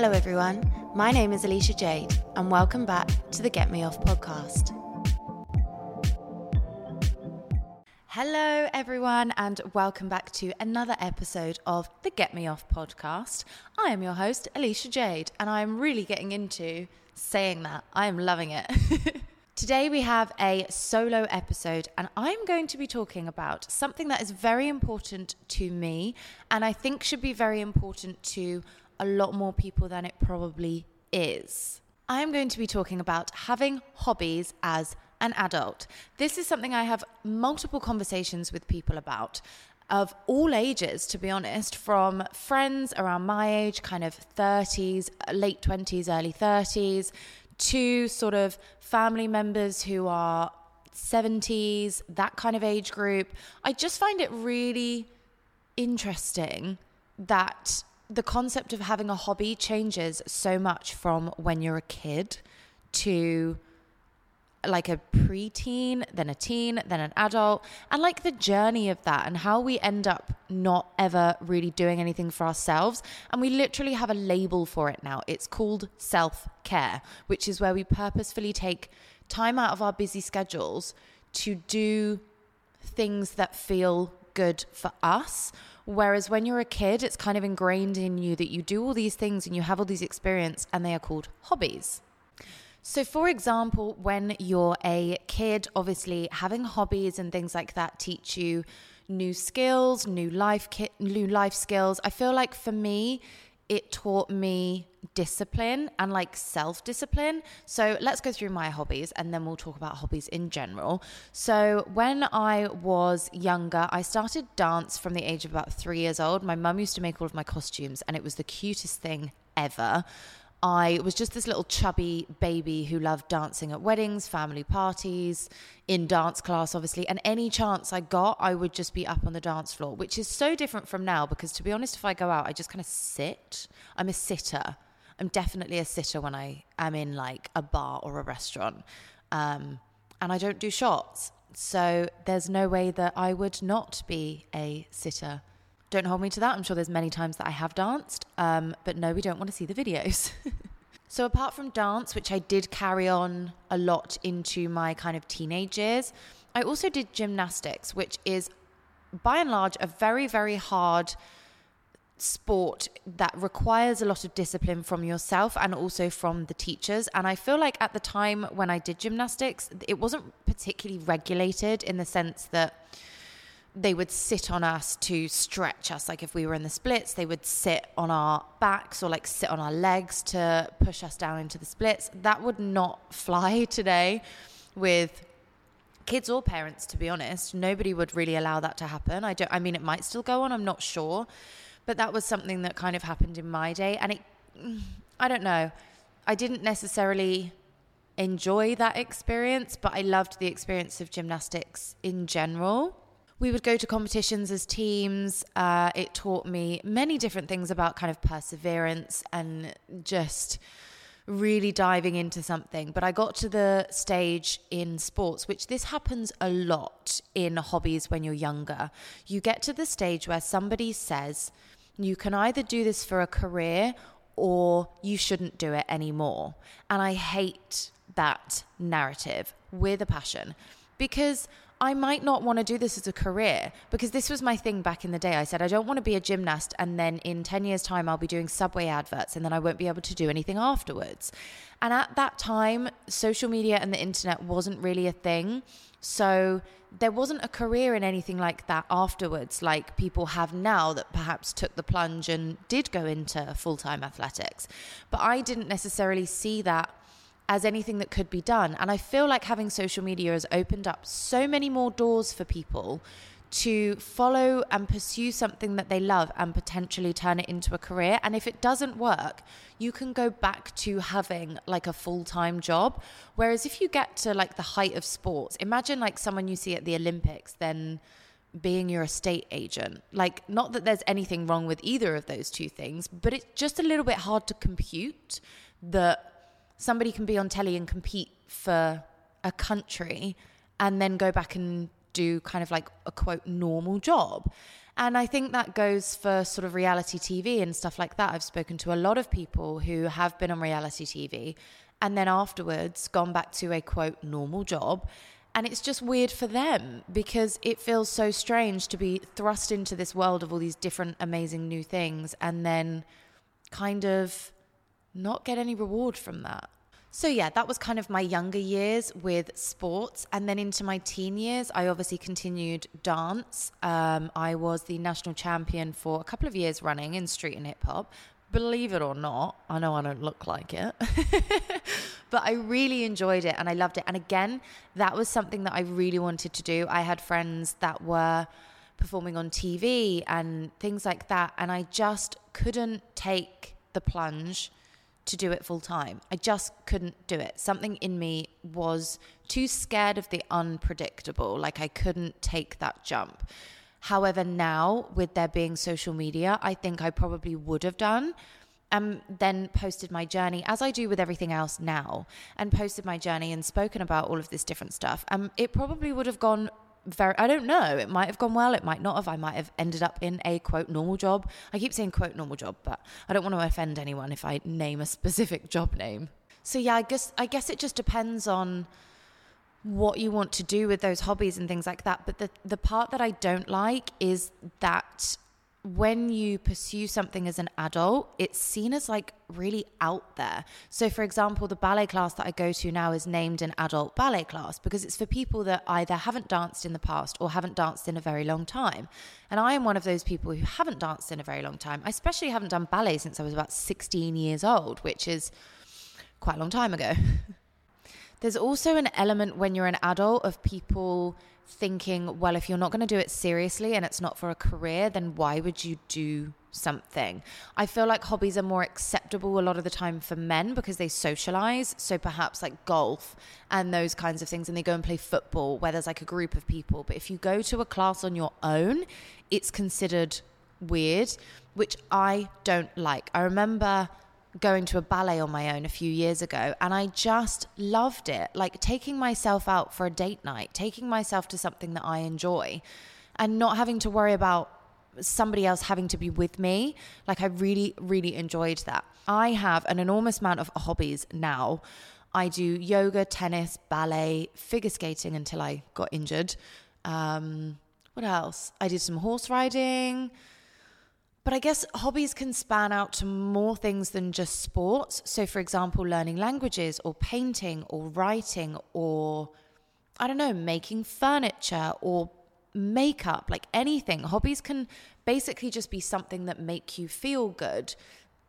Hello, everyone. My name is Ellisha Jade, and welcome back to the Get Me Off podcast. Hello, everyone, and welcome back to another episode of the Get Me Off podcast. I am your host, Ellisha Jade, and I'm really getting into saying that. I am loving it. Today, we have a solo episode, and I'm going to be talking about something that is very important to me, and I think should be very important to a lot more people than it probably is. I am going to be talking about having hobbies as an adult. This is something I have multiple conversations with people about. Of all ages, to be honest, from friends around my age, kind of 30s, late 20s, early 30s, to sort of family members who are 70s, that kind of age group. I just find it really interesting that the concept of having a hobby changes so much from when you're a kid to like a preteen, then a teen, then an adult, and like the journey of that and how we end up not ever really doing anything for ourselves. And we literally have a label for it now. It's called self care, which is where we purposefully take time out of our busy schedules to do things that feel good for us Whereas when you're a kid, it's kind of ingrained in you that you do all these things and you have all these experience and they are called hobbies. So, for example, when you're a kid, obviously having hobbies and things like that teach you new skills, new life, ki- new life skills. I feel like for me, it taught me discipline and like self discipline. So let's go through my hobbies and then we'll talk about hobbies in general. So when I was younger, I started dance from the age of about three years old. My mum used to make all of my costumes and it was the cutest thing ever. I was just this little chubby baby who loved dancing at weddings, family parties, in dance class, obviously. And any chance I got, I would just be up on the dance floor, which is so different from now because, to be honest, if I go out, I just kind of sit. I'm a sitter. I'm definitely a sitter when I am in like a bar or a restaurant. Um, and I don't do shots. So there's no way that I would not be a sitter don't hold me to that. I'm sure there's many times that I have danced, um, but no, we don't want to see the videos. so, apart from dance, which I did carry on a lot into my kind of teenage years, I also did gymnastics, which is by and large a very, very hard sport that requires a lot of discipline from yourself and also from the teachers. And I feel like at the time when I did gymnastics, it wasn't particularly regulated in the sense that they would sit on us to stretch us. Like if we were in the splits, they would sit on our backs or like sit on our legs to push us down into the splits. That would not fly today with kids or parents, to be honest. Nobody would really allow that to happen. I don't, I mean, it might still go on, I'm not sure. But that was something that kind of happened in my day. And it, I don't know, I didn't necessarily enjoy that experience, but I loved the experience of gymnastics in general we would go to competitions as teams. Uh, it taught me many different things about kind of perseverance and just really diving into something. But I got to the stage in sports, which this happens a lot in hobbies when you're younger. You get to the stage where somebody says, you can either do this for a career or you shouldn't do it anymore. And I hate that narrative with a passion because I might not want to do this as a career because this was my thing back in the day. I said, I don't want to be a gymnast and then in 10 years' time, I'll be doing subway adverts and then I won't be able to do anything afterwards. And at that time, social media and the internet wasn't really a thing. So there wasn't a career in anything like that afterwards, like people have now that perhaps took the plunge and did go into full time athletics. But I didn't necessarily see that as anything that could be done. And I feel like having social media has opened up so many more doors for people to follow and pursue something that they love and potentially turn it into a career. And if it doesn't work, you can go back to having like a full time job. Whereas if you get to like the height of sports, imagine like someone you see at the Olympics, then being your estate agent. Like, not that there's anything wrong with either of those two things, but it's just a little bit hard to compute that somebody can be on telly and compete for a country and then go back and do kind of like a quote normal job. And I think that goes for sort of reality TV and stuff like that. I've spoken to a lot of people who have been on reality TV and then afterwards gone back to a quote normal job. And it's just weird for them because it feels so strange to be thrust into this world of all these different amazing new things and then kind of not get any reward from that. So, yeah, that was kind of my younger years with sports. And then into my teen years, I obviously continued dance. Um, I was the national champion for a couple of years running in street and hip hop. Believe it or not, I know I don't look like it, but I really enjoyed it and I loved it. And again, that was something that I really wanted to do. I had friends that were performing on TV and things like that. And I just couldn't take the plunge to do it full time. I just couldn't do it. Something in me was too scared of the unpredictable. Like I couldn't take that jump. However, now with there being social media, I think I probably would have done. And then posted my journey as I do with everything else now, and posted my journey and spoken about all of this different stuff. And it probably would have gone very I don't know. It might have gone well, it might not have. I might have ended up in a quote normal job. I keep saying quote normal job, but I don't want to offend anyone if I name a specific job name. So yeah, I guess I guess it just depends on what you want to do with those hobbies and things like that. But the the part that I don't like is that when you pursue something as an adult, it's seen as like really out there. So, for example, the ballet class that I go to now is named an adult ballet class because it's for people that either haven't danced in the past or haven't danced in a very long time. And I am one of those people who haven't danced in a very long time. I especially haven't done ballet since I was about 16 years old, which is quite a long time ago. There's also an element when you're an adult of people thinking, well, if you're not going to do it seriously and it's not for a career, then why would you do something? I feel like hobbies are more acceptable a lot of the time for men because they socialize. So perhaps like golf and those kinds of things, and they go and play football where there's like a group of people. But if you go to a class on your own, it's considered weird, which I don't like. I remember going to a ballet on my own a few years ago and I just loved it. Like taking myself out for a date night, taking myself to something that I enjoy and not having to worry about somebody else having to be with me. Like I really, really enjoyed that. I have an enormous amount of hobbies now. I do yoga, tennis, ballet, figure skating until I got injured. Um, what else? I did some horse riding. But I guess hobbies can span out to more things than just sports. So, for example, learning languages or painting or writing or, I don't know, making furniture or makeup, like anything. Hobbies can basically just be something that make you feel good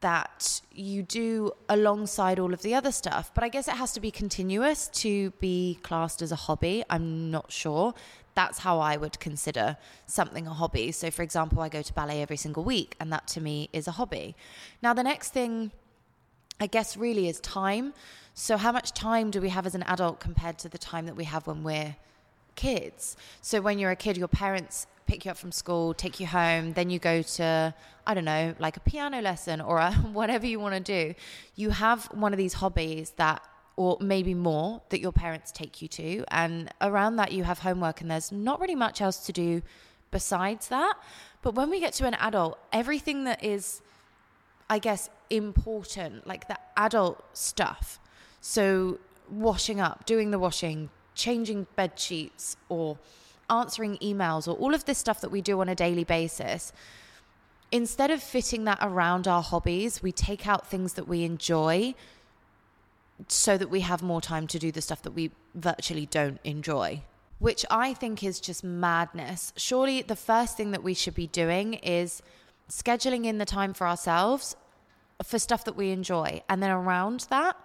that you do alongside all of the other stuff. But I guess it has to be continuous to be classed as a hobby. I'm not sure that's how I would consider something a hobby. So, for example, I go to ballet every single week, and that to me is a hobby. Now, the next thing, I guess, really is time. So, how much time do we have as an adult compared to the time that we have when we're kids? So, when you're a kid, your parents pick you up from school, take you home, then you go to, I don't know, like a piano lesson or a, whatever you want to do. You have one of these hobbies that or maybe more that your parents take you to. And around that, you have homework, and there's not really much else to do besides that. But when we get to an adult, everything that is, I guess, important, like the adult stuff, so washing up, doing the washing, changing bed sheets, or answering emails, or all of this stuff that we do on a daily basis instead of fitting that around our hobbies, we take out things that we enjoy so that we have more time to do the stuff that we virtually don't enjoy, which I think is just madness. Surely the first thing that we should be doing is scheduling in the time for ourselves for stuff that we enjoy. And then around that,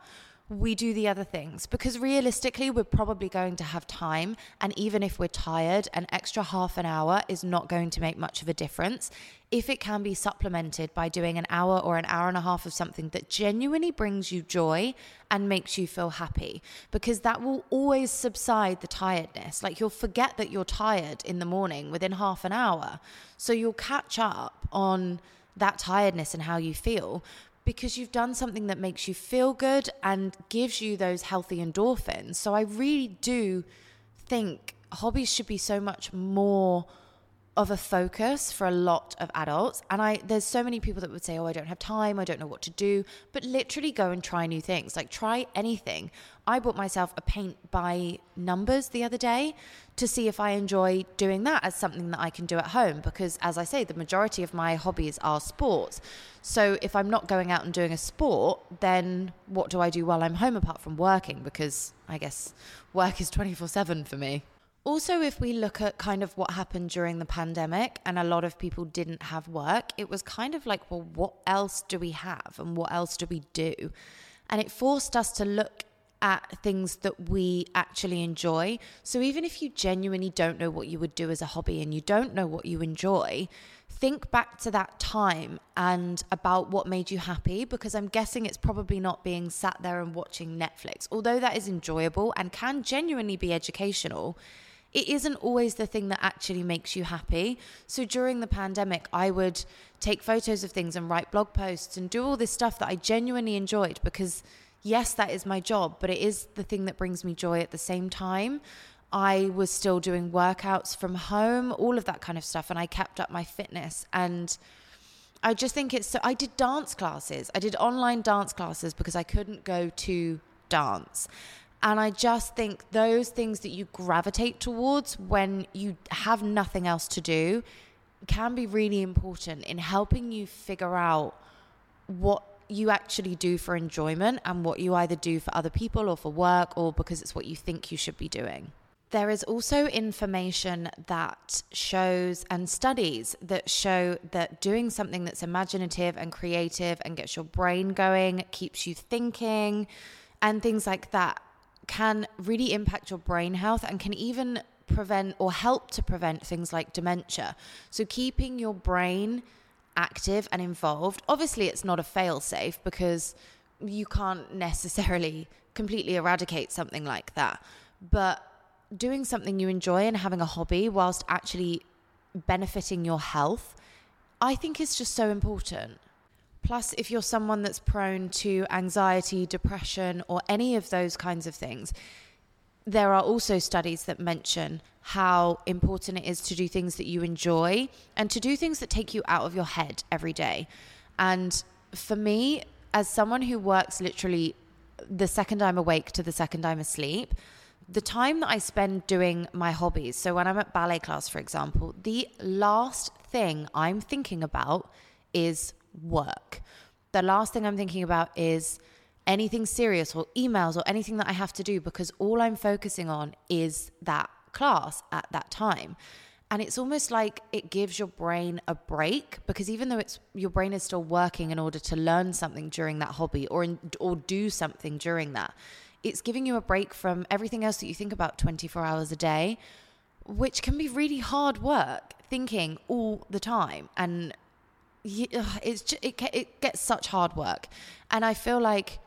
we do the other things because realistically, we're probably going to have time. And even if we're tired, an extra half an hour is not going to make much of a difference if it can be supplemented by doing an hour or an hour and a half of something that genuinely brings you joy and makes you feel happy, because that will always subside the tiredness. Like you'll forget that you're tired in the morning within half an hour. So you'll catch up on that tiredness and how you feel because you've done something that makes you feel good and gives you those healthy endorphins. So I really do think hobbies should be so much more of a focus for a lot of adults. And i there's so many people that would say oh i don't have time. I don't know what to do. But literally go and try new things. Like try anything. I bought myself a paint by numbers the other day to see if i enjoy doing that as something that i can do at home. Because as i say the majority of my hobbies are sports. So if i'm not going out and doing a sport then what do i do while i'm home apart from working? Because i guess work is 24/7 for me also, if we look at kind of what happened during the pandemic and a lot of people didn't have work, it was kind of like, well, what else do we have and what else do we do? And it forced us to look at things that we actually enjoy. So even if you genuinely don't know what you would do as a hobby and you don't know what you enjoy, think back to that time and about what made you happy because I'm guessing it's probably not being sat there and watching Netflix. Although that is enjoyable and can genuinely be educational, it isn't always the thing that actually makes you happy. So during the pandemic, I would take photos of things and write blog posts and do all this stuff that I genuinely enjoyed because, yes, that is my job, but it is the thing that brings me joy at the same time. I was still doing workouts from home, all of that kind of stuff, and I kept up my fitness. And I just think it's so. I did dance classes, I did online dance classes because I couldn't go to dance. And I just think those things that you gravitate towards when you have nothing else to do can be really important in helping you figure out what you actually do for enjoyment and what you either do for other people or for work or because it's what you think you should be doing. There is also information that shows and studies that show that doing something that's imaginative and creative and gets your brain going, keeps you thinking, and things like that can really impact your brain health and can even prevent or help to prevent things like dementia. So, keeping your brain active and involved, obviously, it's not a fail safe because you can't necessarily completely eradicate something like that. But doing something you enjoy and having a hobby whilst actually benefiting your health, I think is just so important. Plus, if you're someone that's prone to anxiety, depression, or any of those kinds of things, there are also studies that mention how important it is to do things that you enjoy and to do things that take you out of your head every day. And for me, as someone who works literally the second I'm awake to the second I'm asleep, the time that I spend doing my hobbies, so when I'm at ballet class, for example, the last thing I'm thinking about is work. The last thing I'm thinking about is anything serious or emails or anything that I have to do because all I'm focusing on is that class at that time. And it's almost like it gives your brain a break because even though it's your brain is still working in order to learn something during that hobby or in, or do something during that, it's giving you a break from everything else that you think about 24 hours a day, which can be really hard work thinking all the time and it's just, it, it gets such hard work. And I feel like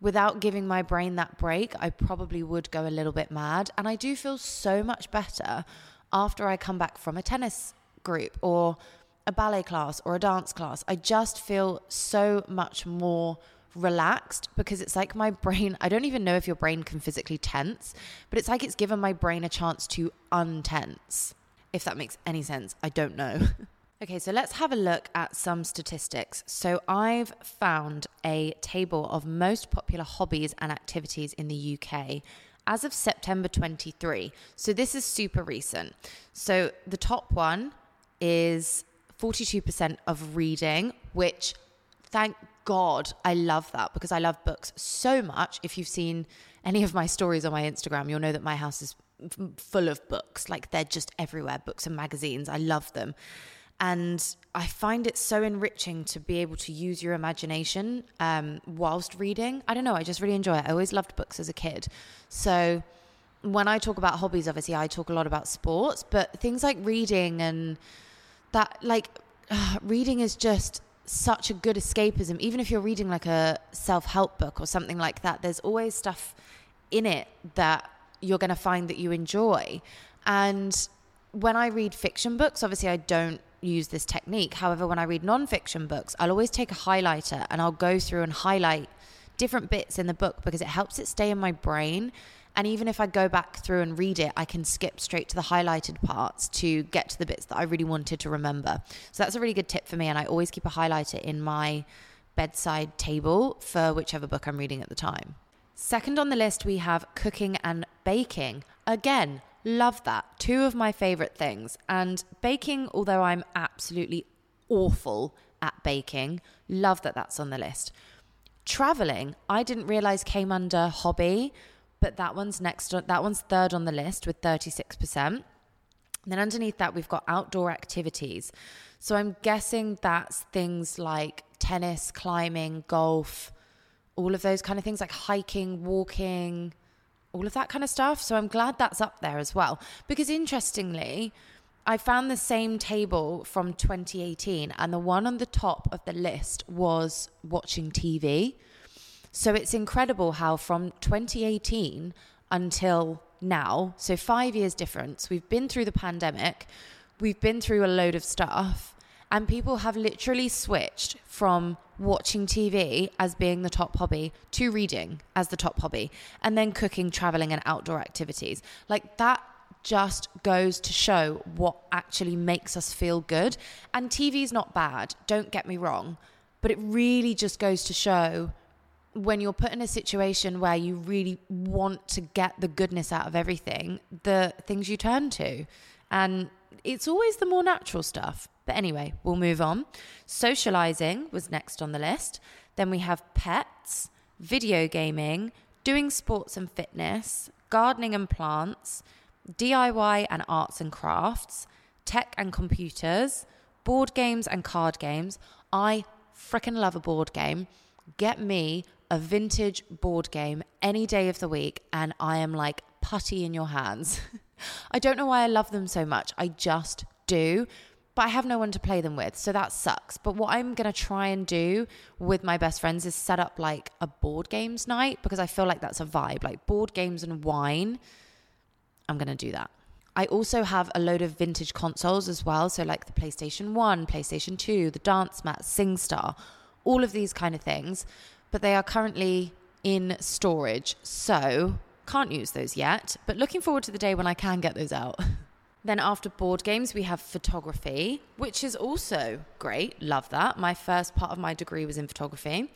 without giving my brain that break, I probably would go a little bit mad. And I do feel so much better after I come back from a tennis group or a ballet class or a dance class. I just feel so much more relaxed because it's like my brain, I don't even know if your brain can physically tense, but it's like it's given my brain a chance to untense. If that makes any sense, I don't know. Okay, so let's have a look at some statistics. So I've found a table of most popular hobbies and activities in the UK as of September 23. So this is super recent. So the top one is 42% of reading, which thank God I love that because I love books so much. If you've seen any of my stories on my Instagram, you'll know that my house is full of books. Like they're just everywhere, books and magazines. I love them. And I find it so enriching to be able to use your imagination um, whilst reading. I don't know, I just really enjoy it. I always loved books as a kid. So when I talk about hobbies, obviously, I talk a lot about sports, but things like reading and that, like, reading is just such a good escapism. Even if you're reading like a self help book or something like that, there's always stuff in it that you're going to find that you enjoy. And when I read fiction books, obviously, I don't use this technique. However, when I read nonfiction books, I'll always take a highlighter and I'll go through and highlight different bits in the book because it helps it stay in my brain And even if I go back through and read it, I can skip straight to the highlighted parts to get to the bits that I really wanted to remember. So that's a really good tip for me. And I always keep a highlighter in my bedside table for whichever book I'm reading at the time. Second on the list, we have cooking and baking. Again, love that. Two of my favorite things. And baking, although I'm absolutely awful at baking, love that that's on the list. Traveling, I didn't realize came under hobby, but that one's next. That one's third on the list with 36%. Then underneath that, we've got outdoor activities. So I'm guessing that's things like tennis, climbing, golf, all of those kind of things like hiking, walking, all of that kind of stuff. So I'm glad that's up there as well. Because interestingly, I found the same table from 2018, and the one on the top of the list was watching TV. So it's incredible how from 2018 until now, so five years difference, we've been through the pandemic, we've been through a load of stuff, and people have literally switched from watching TV as being the top hobby to reading as the top hobby, and then cooking, traveling, and outdoor activities. Like that just goes to show what actually makes us feel good. And TV is not bad, don't get me wrong, but it really just goes to show when you're put in a situation where you really want to get the goodness out of everything, the things you turn to. And it's always the more natural stuff. But anyway, we'll move on. Socializing was next on the list. Then we have pets, video gaming, doing sports and fitness, gardening and plants, DIY and arts and crafts, tech and computers, board games and card games. I freaking love a board game. Get me a vintage board game any day of the week, and I am like putty in your hands. I don't know why I love them so much. I just do. But I have no one to play them with, so that sucks. But what I'm gonna try and do with my best friends is set up like a board games night because I feel like that's a vibe, like board games and wine. I'm gonna do that. I also have a load of vintage consoles as well. So, like the PlayStation 1, PlayStation 2, the Dance Mat, SingStar, all of these kind of things. But they are currently in storage. So, can't use those yet, but looking forward to the day when I can get those out. then, after board games, we have photography, which is also great. Love that. My first part of my degree was in photography.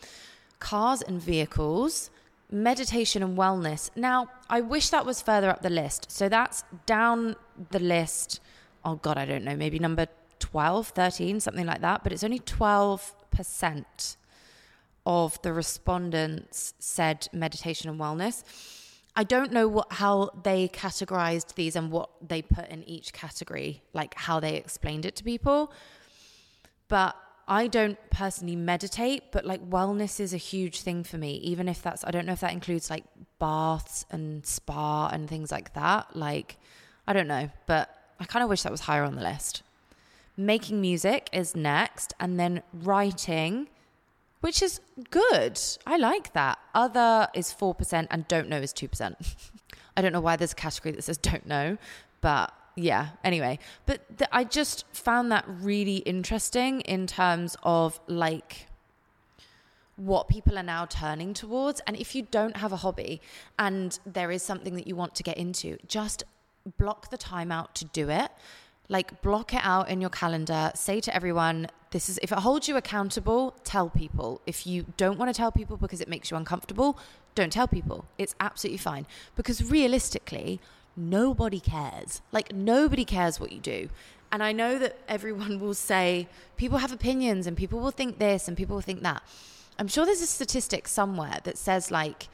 Cars and vehicles, meditation and wellness. Now, I wish that was further up the list. So, that's down the list. Oh, God, I don't know, maybe number 12, 13, something like that. But it's only 12% of the respondents said meditation and wellness. I don't know what how they categorized these and what they put in each category, like how they explained it to people. But I don't personally meditate, but like wellness is a huge thing for me, even if that's I don't know if that includes like baths and spa and things like that. Like I don't know, but I kind of wish that was higher on the list. Making music is next and then writing which is good. I like that. Other is 4% and don't know is 2%. I don't know why there's a category that says don't know, but yeah, anyway. But th- I just found that really interesting in terms of like what people are now turning towards. And if you don't have a hobby and there is something that you want to get into, just block the time out to do it like block it out in your calendar. Say to everyone this is if it holds you accountable tell people. If you don't want to tell people because it makes you uncomfortable don't tell people. It's absolutely fine. Because realistically nobody cares. Like nobody cares what you do. And i know that everyone will say people have opinions and people will think this and people will think that. I'm sure there's a statistic somewhere that says like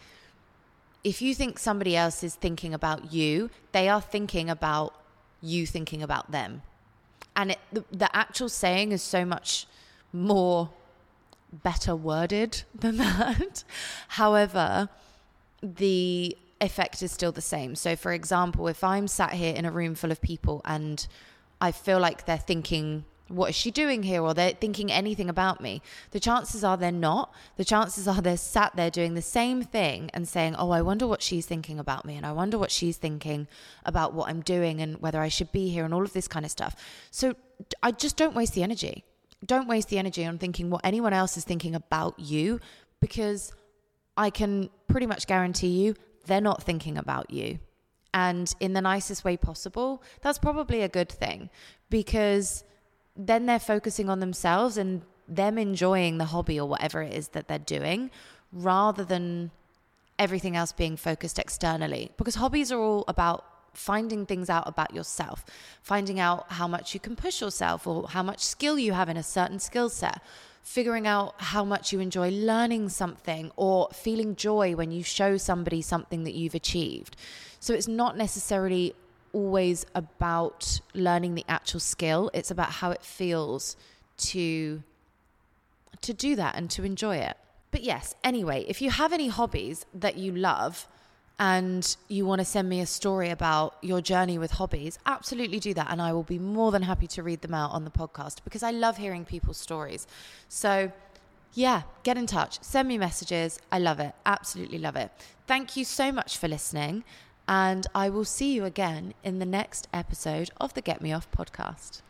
if you think somebody else is thinking about you they are thinking about you thinking about them. And it, the, the actual saying is so much more better worded than that. However, the effect is still the same. So, for example, if I'm sat here in a room full of people and I feel like they're thinking what is she doing here? Or they're thinking anything about me. The chances are they're not. The chances are they're sat there doing the same thing and saying oh i wonder what she's thinking about me and i wonder what she's thinking about what i'm doing and whether i should be here and all of this kind of stuff. So i just don't waste the energy. Don't waste the energy on thinking what anyone else is thinking about you because i can pretty much guarantee you they're not thinking about you. And in the nicest way possible, that's probably a good thing because then they're focusing on themselves and them enjoying the hobby or whatever it is that they're doing rather than everything else being focused externally. Because hobbies are all about finding things out about yourself, finding out how much you can push yourself or how much skill you have in a certain skill set, figuring out how much you enjoy learning something or feeling joy when you show somebody something that you've achieved. So it's not necessarily always about learning the actual skill, it's about how it feels to to do that and to enjoy it. But yes, anyway, if you have any hobbies that you love and you want to send me a story about your journey with hobbies, absolutely do that. And I will be more than happy to read them out on the podcast because I love hearing people's stories. So, yeah, get in touch, send me messages. I love it. Absolutely love it. Thank you so much for listening. And I will see you again in the next episode of the Get Me Off podcast.